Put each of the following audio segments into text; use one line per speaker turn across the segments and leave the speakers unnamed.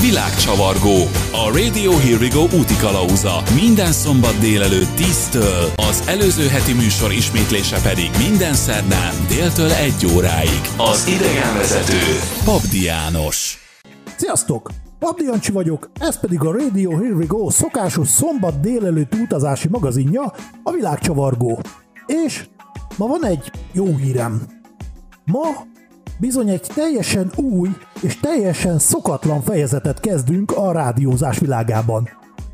Világcsavargó. A Radio Here We Go úti kalauza. Minden szombat délelőtt 10-től, az előző heti műsor ismétlése pedig minden szerdán déltől 1 óráig. Az idegenvezető Pabdi János.
Sziasztok! Pabdi Jancsi vagyok, ez pedig a Radio Here We Go szokásos szombat délelőtt utazási magazinja, a Világcsavargó. És ma van egy jó hírem. Ma bizony egy teljesen új és teljesen szokatlan fejezetet kezdünk a rádiózás világában.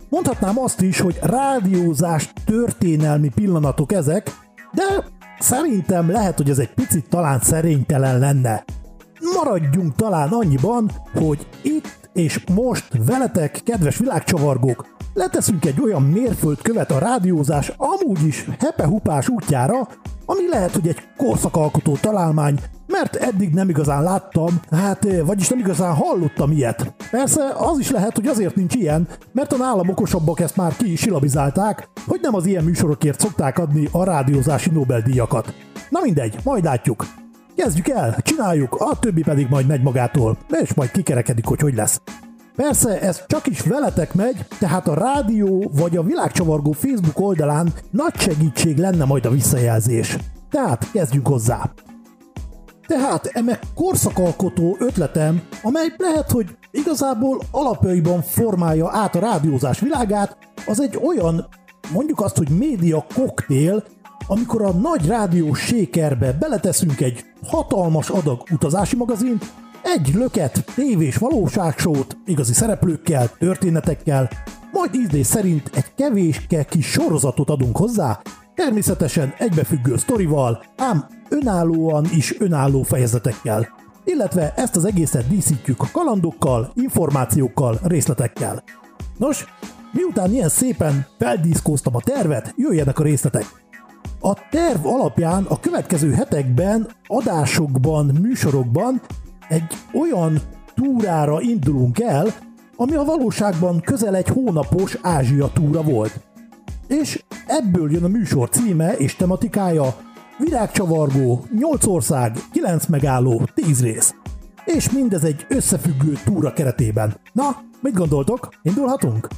Mondhatnám azt is, hogy rádiózás történelmi pillanatok ezek, de szerintem lehet, hogy ez egy picit talán szerénytelen lenne. Maradjunk talán annyiban, hogy itt és most veletek, kedves világcsavargók, leteszünk egy olyan mérföldkövet a rádiózás amúgy is hepehupás útjára, ami lehet, hogy egy korszakalkotó találmány, mert eddig nem igazán láttam, hát eh, vagyis nem igazán hallottam ilyet. Persze az is lehet, hogy azért nincs ilyen, mert a nálam okosabbak ezt már ki is silabizálták, hogy nem az ilyen műsorokért szokták adni a rádiózási Nobel-díjakat. Na mindegy, majd látjuk. Kezdjük el, csináljuk, a többi pedig majd megy magától, és majd kikerekedik, hogy hogy lesz. Persze, ez csak is veletek megy, tehát a rádió vagy a világcsavargó Facebook oldalán nagy segítség lenne majd a visszajelzés. Tehát kezdjünk hozzá. Tehát eme korszakalkotó ötletem, amely lehet, hogy igazából alapjaiban formálja át a rádiózás világát, az egy olyan, mondjuk azt, hogy média koktél, amikor a nagy rádiós sékerbe beleteszünk egy hatalmas adag utazási magazint, egy löket tévés valóságsót, igazi szereplőkkel, történetekkel, majd ízdés szerint egy kevéske kis sorozatot adunk hozzá, természetesen egybefüggő sztorival, ám önállóan is önálló fejezetekkel. Illetve ezt az egészet díszítjük kalandokkal, információkkal, részletekkel. Nos, miután ilyen szépen feldíszkóztam a tervet, jöjjenek a részletek. A terv alapján a következő hetekben, adásokban, műsorokban egy olyan túrára indulunk el, ami a valóságban közel egy hónapos Ázsia túra volt. És ebből jön a műsor címe és tematikája Virágcsavargó, 8 ország, 9 megálló, 10 rész. És mindez egy összefüggő túra keretében. Na, mit gondoltok? Indulhatunk?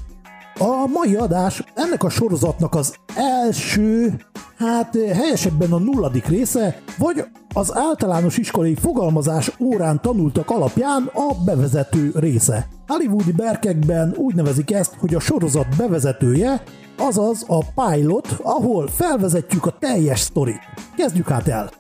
A mai adás ennek a sorozatnak az első, hát helyesebben a nulladik része, vagy az általános iskolai fogalmazás órán tanultak alapján a bevezető része. Hollywoodi berkekben úgy nevezik ezt, hogy a sorozat bevezetője, azaz a pilot, ahol felvezetjük a teljes sztorit. Kezdjük hát el!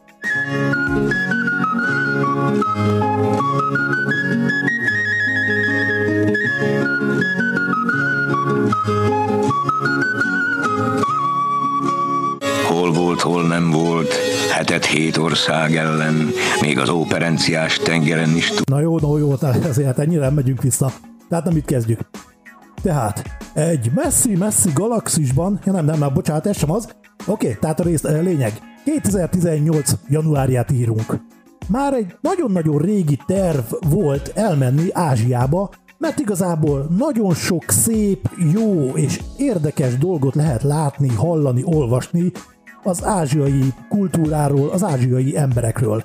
Hol volt, hol nem volt, hetet hét ország ellen, még az operenciás tengeren is tud.
Na jó, na jó, ezért ennyire nem megyünk vissza. Tehát nem itt kezdjük. Tehát, egy messzi-messzi galaxisban, ja nem, nem, nem, bocsánat, ez sem az. Oké, okay, tehát a rész, a lényeg. 2018. januárját írunk. Már egy nagyon-nagyon régi terv volt elmenni Ázsiába, mert igazából nagyon sok szép, jó és érdekes dolgot lehet látni, hallani, olvasni az ázsiai kultúráról, az ázsiai emberekről.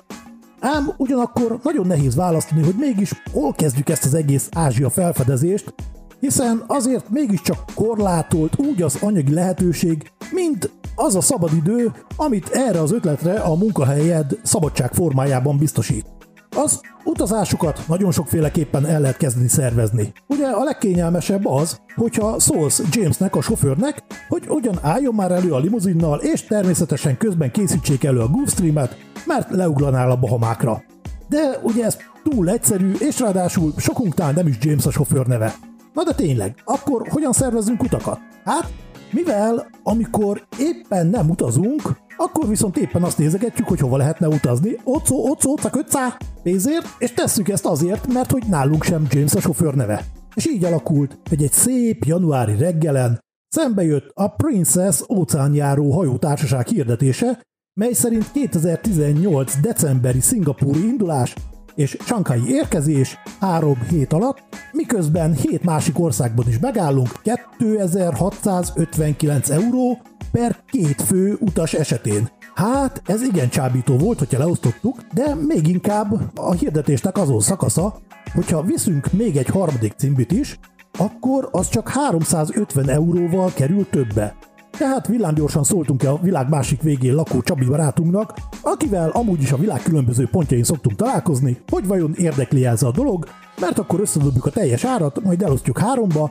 Ám ugyanakkor nagyon nehéz választani, hogy mégis hol kezdjük ezt az egész Ázsia felfedezést, hiszen azért mégiscsak korlátolt úgy az anyagi lehetőség, mint az a szabadidő, amit erre az ötletre a munkahelyed szabadság formájában biztosít. Az utazásukat nagyon sokféleképpen el lehet kezdeni szervezni. Ugye a legkényelmesebb az, hogyha szólsz Jamesnek, a sofőrnek, hogy ugyan álljon már elő a limuzinnal, és természetesen közben készítsék elő a Streamet, mert leuglanál a Bahamákra. De ugye ez túl egyszerű, és ráadásul sokunknál nem is James a sofőr neve. Na de tényleg, akkor hogyan szervezünk utakat? Hát, mivel amikor éppen nem utazunk, akkor viszont éppen azt nézegetjük, hogy hova lehetne utazni. Ocó, ocó, cak, öccá, pénzért, és tesszük ezt azért, mert hogy nálunk sem James a sofőr neve. És így alakult, hogy egy szép januári reggelen szembe jött a Princess óceánjáró hajótársaság hirdetése, mely szerint 2018. decemberi szingapúri indulás és Shanghai érkezés 3 hét alatt, miközben 7 másik országban is megállunk 2659 euró per két fő utas esetén. Hát, ez igen csábító volt, hogyha leosztottuk, de még inkább a hirdetésnek azon szakasza, hogyha viszünk még egy harmadik cimbit is, akkor az csak 350 euróval kerül többe. Tehát villámgyorsan szóltunk a világ másik végén lakó Csabi barátunknak, akivel amúgy is a világ különböző pontjain szoktunk találkozni, hogy vajon érdekli ez a dolog, mert akkor összedobjuk a teljes árat, majd elosztjuk háromba,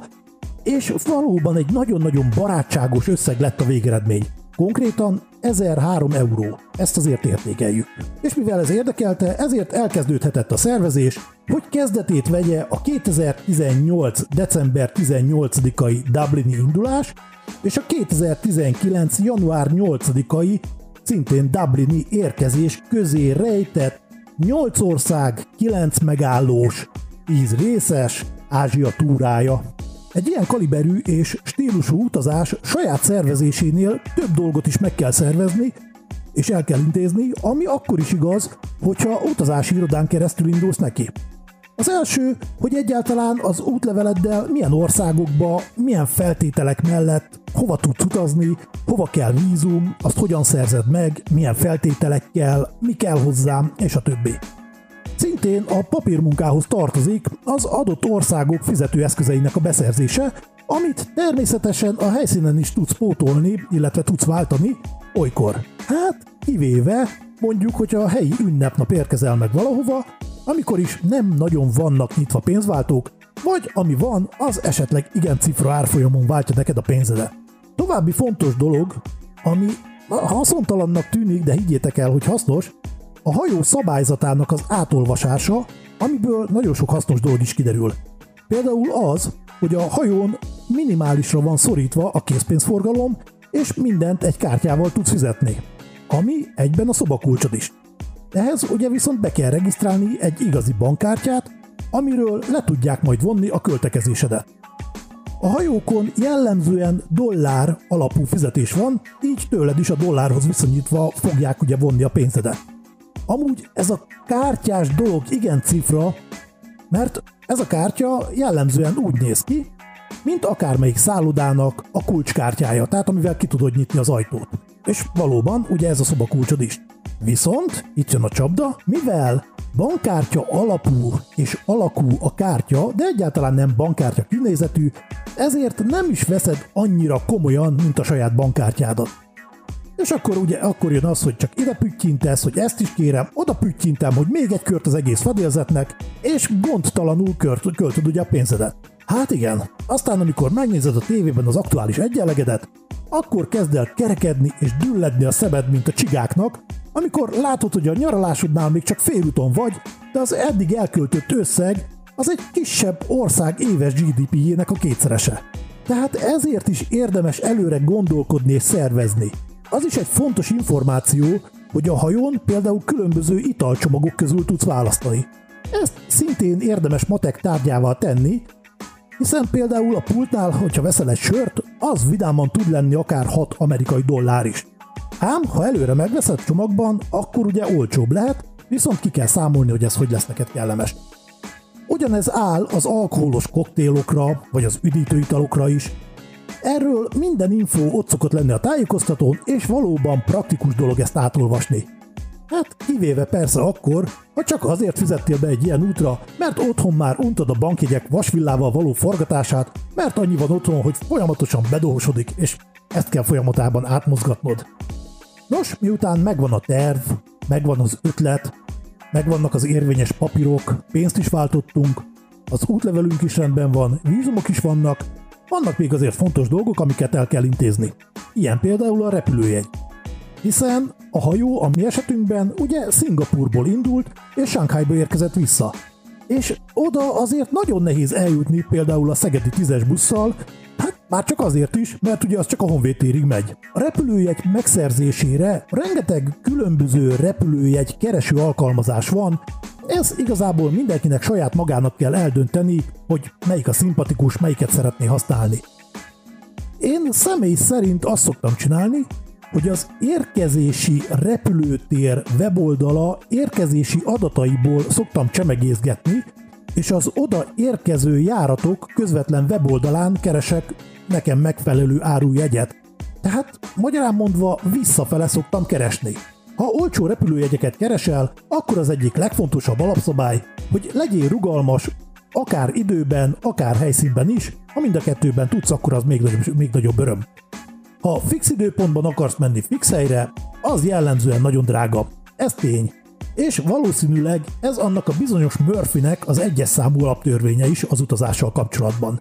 és valóban egy nagyon-nagyon barátságos összeg lett a végeredmény. Konkrétan 1003 euró. Ezt azért értékeljük. És mivel ez érdekelte, ezért elkezdődhetett a szervezés, hogy kezdetét vegye a 2018. december 18-ai Dublini indulás, és a 2019. január 8-ai szintén Dublini érkezés közé rejtett 8 ország, 9 megállós, 10 részes Ázsia túrája. Egy ilyen kaliberű és stílusú utazás saját szervezésénél több dolgot is meg kell szervezni, és el kell intézni, ami akkor is igaz, hogyha utazási irodán keresztül indulsz neki. Az első, hogy egyáltalán az útleveleddel milyen országokba, milyen feltételek mellett, hova tudsz utazni, hova kell vízum, azt hogyan szerzed meg, milyen feltételekkel, mi kell hozzám, és a többi. Szintén a papírmunkához tartozik az adott országok fizetőeszközeinek a beszerzése, amit természetesen a helyszínen is tudsz pótolni, illetve tudsz váltani, olykor. Hát, kivéve mondjuk, hogyha a helyi ünnepnap érkezel meg valahova, amikor is nem nagyon vannak nyitva pénzváltók, vagy ami van, az esetleg igen cifra árfolyamon váltja neked a pénzedet. További fontos dolog, ami haszontalannak tűnik, de higgyétek el, hogy hasznos, a hajó szabályzatának az átolvasása, amiből nagyon sok hasznos dolog is kiderül. Például az, hogy a hajón minimálisra van szorítva a készpénzforgalom, és mindent egy kártyával tudsz fizetni, ami egyben a szobakulcsod is. Ehhez ugye viszont be kell regisztrálni egy igazi bankkártyát, amiről le tudják majd vonni a költekezésedet. A hajókon jellemzően dollár alapú fizetés van, így tőled is a dollárhoz viszonyítva fogják ugye vonni a pénzedet. Amúgy ez a kártyás dolog igen cifra, mert ez a kártya jellemzően úgy néz ki, mint akármelyik szállodának a kulcskártyája, tehát amivel ki tudod nyitni az ajtót. És valóban, ugye ez a szoba kulcsod is. Viszont, itt jön a csapda, mivel bankkártya alapú és alakú a kártya, de egyáltalán nem bankkártya kinézetű, ezért nem is veszed annyira komolyan, mint a saját bankkártyádat. És akkor ugye akkor jön az, hogy csak ide püttyintesz, hogy ezt is kérem, oda püttyintem, hogy még egy kört az egész fedélzetnek, és gondtalanul kört, költöd ugye a pénzedet. Hát igen, aztán amikor megnézed a tévében az aktuális egyenlegedet, akkor kezd el kerekedni és dülledni a szemed, mint a csigáknak, amikor látod, hogy a nyaralásodnál még csak félúton vagy, de az eddig elköltött összeg az egy kisebb ország éves GDP-jének a kétszerese. Tehát ezért is érdemes előre gondolkodni és szervezni. Az is egy fontos információ, hogy a hajón például különböző italcsomagok közül tudsz választani. Ezt szintén érdemes matek tárgyával tenni, hiszen például a pultnál, hogyha veszel egy sört, az vidáman tud lenni akár 6 amerikai dollár is. Ám, ha előre megveszed csomagban, akkor ugye olcsóbb lehet, viszont ki kell számolni, hogy ez hogy lesz neked kellemes. Ugyanez áll az alkoholos koktélokra, vagy az üdítőitalokra is. Erről minden info ott szokott lenni a tájékoztatón, és valóban praktikus dolog ezt átolvasni. Hát kivéve persze akkor, ha csak azért fizettél be egy ilyen útra, mert otthon már untad a bankjegyek vasvillával való forgatását, mert annyi van otthon, hogy folyamatosan bedóhosodik, és ezt kell folyamatában átmozgatnod. Nos, miután megvan a terv, megvan az ötlet, megvannak az érvényes papírok, pénzt is váltottunk, az útlevelünk is rendben van, vízumok is vannak, vannak még azért fontos dolgok, amiket el kell intézni. Ilyen például a repülőjegy. Hiszen a hajó a mi esetünkben ugye Szingapurból indult, és Shanghaiba érkezett vissza. És oda azért nagyon nehéz eljutni például a Szegedi 10-es busszal, már csak azért is, mert ugye az csak a Honvéd térig megy. A repülőjegy megszerzésére rengeteg különböző repülőjegy kereső alkalmazás van, ez igazából mindenkinek saját magának kell eldönteni, hogy melyik a szimpatikus, melyiket szeretné használni. Én személy szerint azt szoktam csinálni,
hogy az érkezési repülőtér weboldala érkezési adataiból szoktam csemegészgetni, és az oda érkező járatok közvetlen weboldalán keresek nekem megfelelő árujegyet. Tehát magyarán mondva visszafele szoktam keresni. Ha olcsó repülőjegyeket keresel, akkor az egyik legfontosabb alapszabály, hogy legyél rugalmas, akár időben, akár helyszínben is, ha mind a kettőben tudsz, akkor az még nagyobb, még nagyobb öröm. Ha fix időpontban akarsz menni fix helyre, az jellemzően nagyon drága. Ez tény. És valószínűleg ez annak a bizonyos Murphynek az egyes számú alaptörvénye is az utazással kapcsolatban.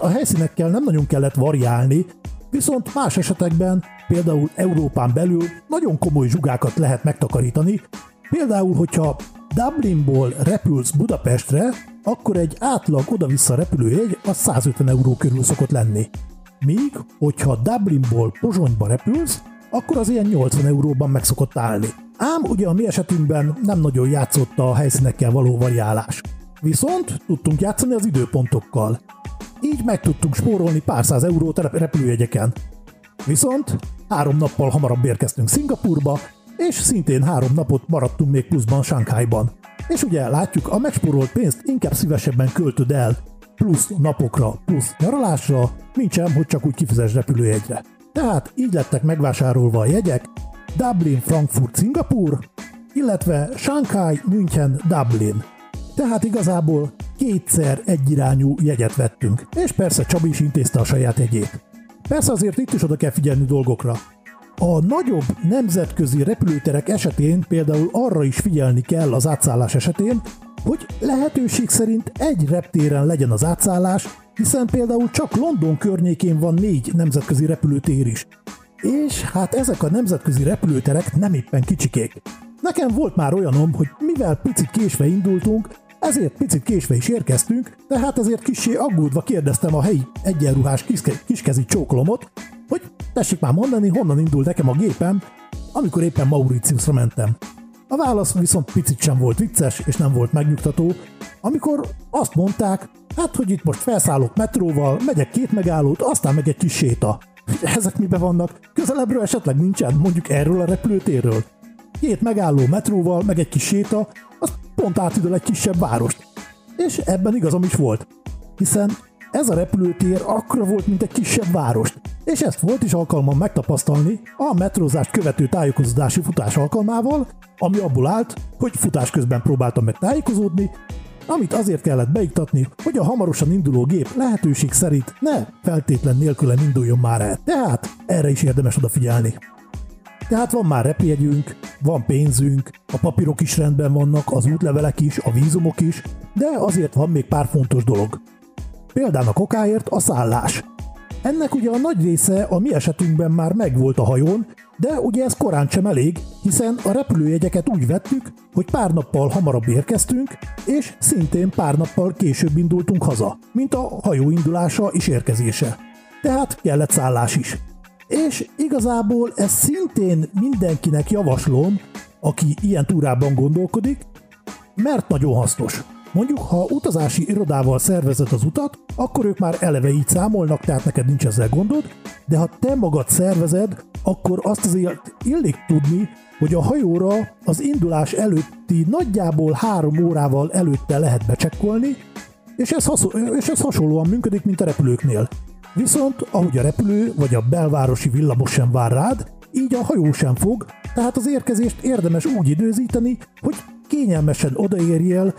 A helyszínekkel nem nagyon kellett variálni, viszont más esetekben, például Európán belül nagyon komoly zsugákat lehet megtakarítani, például, hogyha Dublinból repülsz Budapestre, akkor egy átlag oda-vissza repülőjegy a 150 euró körül szokott lenni. Míg, hogyha Dublinból Pozsonyba repülsz, akkor az ilyen 80 euróban meg szokott állni. Ám ugye a mi esetünkben nem nagyon játszott a helyszínekkel való variálás. Viszont tudtunk játszani az időpontokkal. Így meg tudtunk spórolni pár száz eurót a repülőjegyeken. Viszont három nappal hamarabb érkeztünk Szingapurba, és szintén három napot maradtunk még pluszban Sánkhájban. És ugye látjuk, a megspórolt pénzt inkább szívesebben költöd el plusz napokra, plusz nyaralásra, mint sem, hogy csak úgy kifizes repülőjegyre. Tehát így lettek megvásárolva a jegyek Dublin, Frankfurt, Szingapur, illetve Shanghai, München, Dublin.
Tehát igazából kétszer egyirányú jegyet vettünk, és persze Csabi is intézte a saját jegyét. Persze azért itt is oda kell figyelni dolgokra. A nagyobb nemzetközi repülőterek esetén például arra is figyelni kell az átszállás esetén, hogy lehetőség szerint egy reptéren legyen az átszállás, hiszen például csak London környékén van négy nemzetközi repülőtér is. És hát ezek a nemzetközi repülőterek nem éppen kicsikék. Nekem volt már olyanom, hogy mivel picit késve indultunk, ezért picit késve is érkeztünk, tehát ezért kissé aggódva kérdeztem a helyi egyenruhás kiske- kiskezi csókolomot, hogy tessék már mondani, honnan indul nekem a gépem, amikor éppen Mauritiusra mentem. A válasz viszont picit sem volt vicces, és nem volt megnyugtató, amikor azt mondták, hát hogy itt most felszállok metróval, megyek két megállót, aztán meg egy kis séta. Ezek mibe vannak? Közelebbről esetleg nincsen, mondjuk erről a repülőtérről. Két megálló metróval, meg egy kis séta, az pont átidől egy kisebb várost. És ebben igazam is volt. Hiszen ez a repülőtér akkora volt, mint egy kisebb várost. És ezt volt is alkalmam megtapasztalni a metrózást követő tájékozódási futás alkalmával, ami abból állt, hogy futás közben próbáltam meg tájékozódni, amit azért kellett beiktatni, hogy a hamarosan induló gép lehetőség szerint ne feltétlen nélkülem induljon már el. Tehát erre is érdemes odafigyelni. Tehát van már repjegyünk, van pénzünk, a papírok is rendben vannak, az útlevelek is, a vízumok is, de azért van még pár fontos dolog. Például a kokáért a szállás. Ennek ugye a nagy része a mi esetünkben már megvolt a hajón, de ugye ez korán sem elég, hiszen a repülőjegyeket úgy vettük, hogy pár nappal hamarabb érkeztünk, és szintén pár nappal később indultunk haza, mint a hajó indulása és érkezése. Tehát kellett szállás is. És igazából ez szintén mindenkinek javaslom, aki ilyen túrában gondolkodik, mert nagyon hasznos. Mondjuk, ha utazási irodával szervezed az utat, akkor ők már eleve így számolnak, tehát neked nincs ezzel gondod, de ha te magad szervezed, akkor azt azért illik tudni, hogy a hajóra az indulás előtti nagyjából három órával előtte lehet becsekkolni, és ez, hasz- és ez hasonlóan működik, mint a repülőknél. Viszont ahogy a repülő vagy a belvárosi villamos sem vár rád, így a hajó sem fog, tehát az érkezést érdemes úgy időzíteni, hogy kényelmesen odaérjél,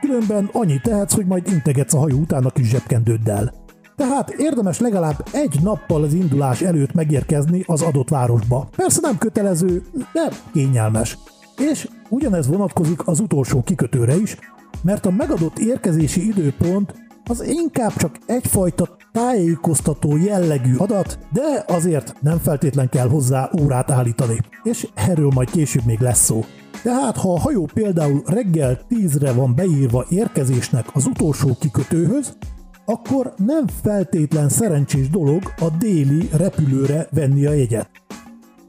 különben annyit tehetsz, hogy majd integetsz a hajó után a kis zsebkendőddel. Tehát érdemes legalább egy nappal az indulás előtt megérkezni az adott városba. Persze nem kötelező, de kényelmes. És ugyanez vonatkozik az utolsó kikötőre is, mert a megadott érkezési időpont az inkább csak egyfajta tájékoztató jellegű adat, de azért nem feltétlen kell hozzá órát állítani. És erről majd később még lesz szó. Tehát ha a hajó például reggel 10-re van beírva érkezésnek az utolsó kikötőhöz, akkor nem feltétlen szerencsés dolog a déli repülőre venni a jegyet.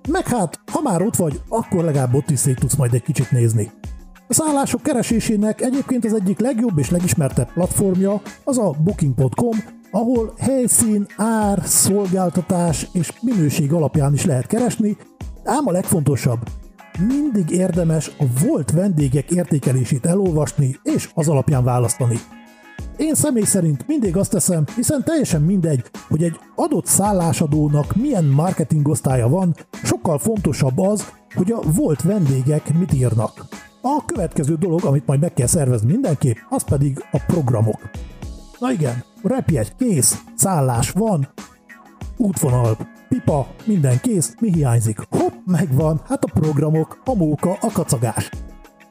Meg hát, ha már ott vagy, akkor legalább ott is szét tudsz majd egy kicsit nézni. A szállások keresésének egyébként az egyik legjobb és legismertebb platformja az a booking.com, ahol helyszín, ár, szolgáltatás és minőség alapján is lehet keresni, ám a legfontosabb, mindig érdemes a volt vendégek értékelését elolvasni és az alapján választani. Én személy szerint mindig azt teszem, hiszen teljesen mindegy, hogy egy adott szállásadónak milyen marketing osztálya van, sokkal fontosabb az, hogy a volt vendégek mit írnak. A következő dolog, amit majd meg kell szervezni mindenképp, az pedig a programok. Na igen, repjegy kész, szállás van, útvonal, pipa, minden kész, mi hiányzik? Hopp, megvan, hát a programok, a móka, a kacagás.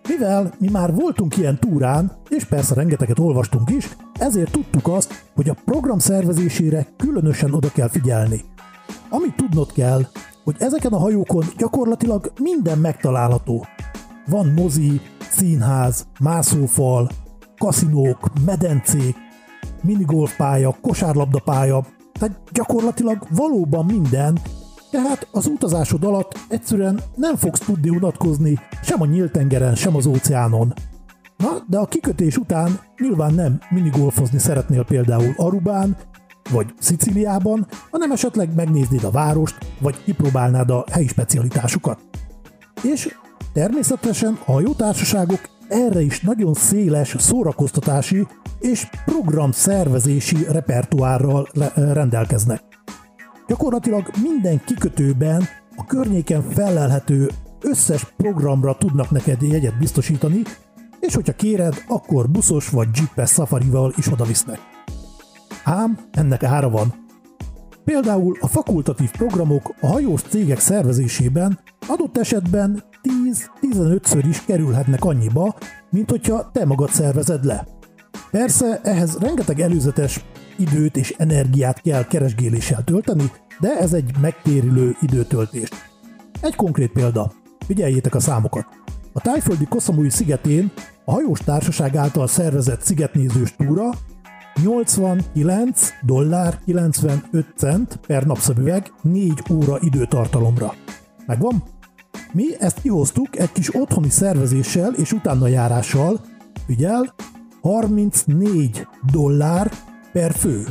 Mivel mi már voltunk ilyen túrán, és persze rengeteget olvastunk is, ezért tudtuk azt, hogy a program szervezésére különösen oda kell figyelni. Amit tudnod kell, hogy ezeken a hajókon gyakorlatilag minden megtalálható. Van mozi, színház, mászófal, kaszinók, medencék, minigolfpálya, kosárlabdapálya, tehát gyakorlatilag valóban minden, tehát az utazásod alatt egyszerűen nem fogsz tudni unatkozni sem a nyílt tengeren, sem az óceánon. Na, de a kikötés után nyilván nem minigolfozni szeretnél például Arubán, vagy Sziciliában, hanem esetleg megnéznéd a várost, vagy kipróbálnád a helyi specialitásukat. És természetesen a jó társaságok erre is nagyon széles szórakoztatási és programszervezési repertoárral rendelkeznek. Gyakorlatilag minden kikötőben a környéken felelhető összes programra tudnak neked jegyet biztosítani, és hogyha kéred, akkor buszos vagy jeepes safarival is odavisznek. Ám ennek ára van. Például a fakultatív programok a hajós cégek szervezésében adott esetben 10-15-ször is kerülhetnek annyiba, mint hogyha te magad szervezed le. Persze ehhez rengeteg előzetes időt és energiát kell keresgéléssel tölteni, de ez egy megtérülő időtöltés. Egy konkrét példa. Figyeljétek a számokat. A tájföldi Koszamui szigetén a hajós társaság által szervezett szigetnézős túra 89 dollár 95 cent per napszemüveg 4 óra időtartalomra. Megvan? Mi ezt kihoztuk egy kis otthoni szervezéssel és utána járással, figyel, 34 dollár per fő.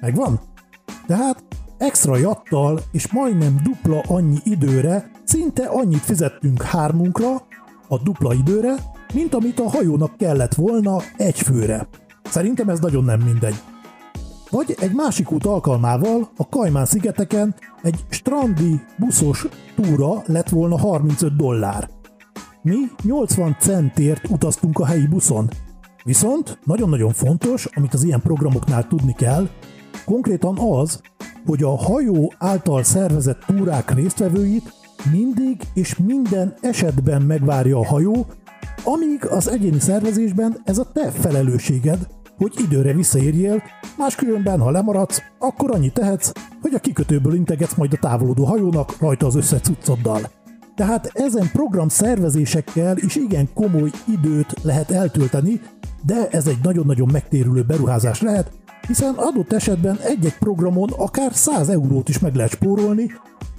Megvan? Tehát extra jattal és majdnem dupla annyi időre szinte annyit fizettünk hármunkra, a dupla időre, mint amit a hajónak kellett volna egy főre. Szerintem ez nagyon nem mindegy. Vagy egy másik út alkalmával a Kajmán szigeteken egy strandi buszos túra lett volna 35 dollár. Mi 80 centért utaztunk a helyi buszon. Viszont nagyon-nagyon fontos, amit az ilyen programoknál tudni kell, konkrétan az, hogy a hajó által szervezett túrák résztvevőit mindig és minden esetben megvárja a hajó, amíg az egyéni szervezésben ez a te felelősséged, hogy időre visszaérjél, máskülönben, ha lemaradsz, akkor annyit tehetsz, hogy a kikötőből integetsz majd a távolodó hajónak rajta az összes cuccoddal. Tehát ezen program szervezésekkel is igen komoly időt lehet eltölteni, de ez egy nagyon-nagyon megtérülő beruházás lehet, hiszen adott esetben egy-egy programon akár 100 eurót is meg lehet spórolni,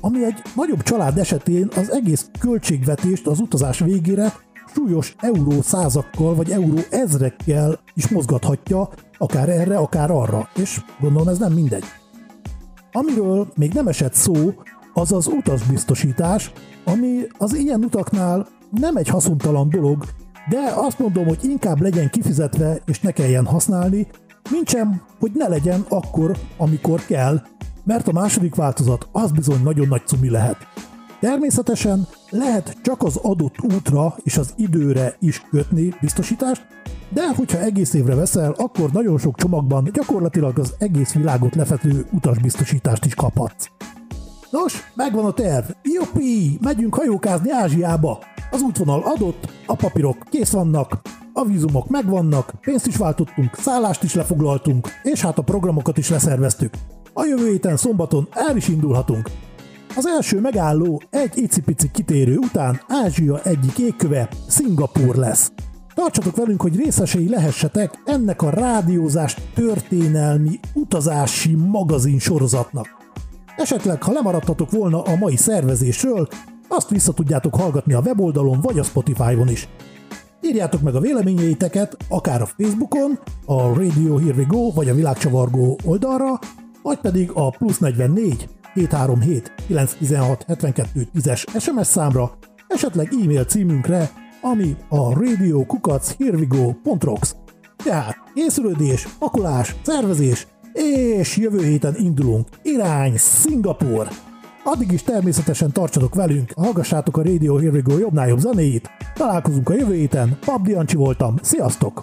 ami egy nagyobb család esetén az egész költségvetést az utazás végére súlyos euró százakkal vagy euró ezrekkel is mozgathatja, akár erre, akár arra, és gondolom ez nem mindegy. Amiről még nem esett szó, az az utasbiztosítás, ami az ilyen utaknál nem egy haszontalan dolog, de azt mondom, hogy inkább legyen kifizetve és ne kelljen használni, mintsem, hogy ne legyen akkor, amikor kell, mert a második változat az bizony nagyon nagy cumi lehet. Természetesen lehet csak az adott útra és az időre is kötni biztosítást, de hogyha egész évre veszel, akkor nagyon sok csomagban gyakorlatilag az egész világot lefető utasbiztosítást is kaphatsz. Nos, megvan a terv. Joppi, megyünk hajókázni Ázsiába. Az útvonal adott, a papírok kész vannak, a vízumok megvannak, pénzt is váltottunk, szállást is lefoglaltunk, és hát a programokat is leszerveztük. A jövő héten szombaton el is indulhatunk. Az első megálló egy icipici kitérő után Ázsia egyik égköve Szingapúr lesz. Tartsatok velünk, hogy részesei lehessetek ennek a rádiózás történelmi utazási magazin sorozatnak. Esetleg, ha lemaradtatok volna a mai szervezésről, azt vissza tudjátok hallgatni a weboldalon vagy a Spotify-on is. Írjátok meg a véleményeiteket, akár a Facebookon, a Radio Here We Go, vagy a Világcsavargó oldalra, vagy pedig a plusz 44 737 916 72 10-es SMS számra, esetleg e-mail címünkre, ami a radiokukachhervigo.rocks. Tehát készülődés, pakolás, szervezés, és jövő héten indulunk. Irány Szingapur! Addig is természetesen tartsatok velünk, hallgassátok a Radio Here We Go jobbnál jobb zenéit. Találkozunk a jövő héten, Pabdi Ancsi voltam, sziasztok!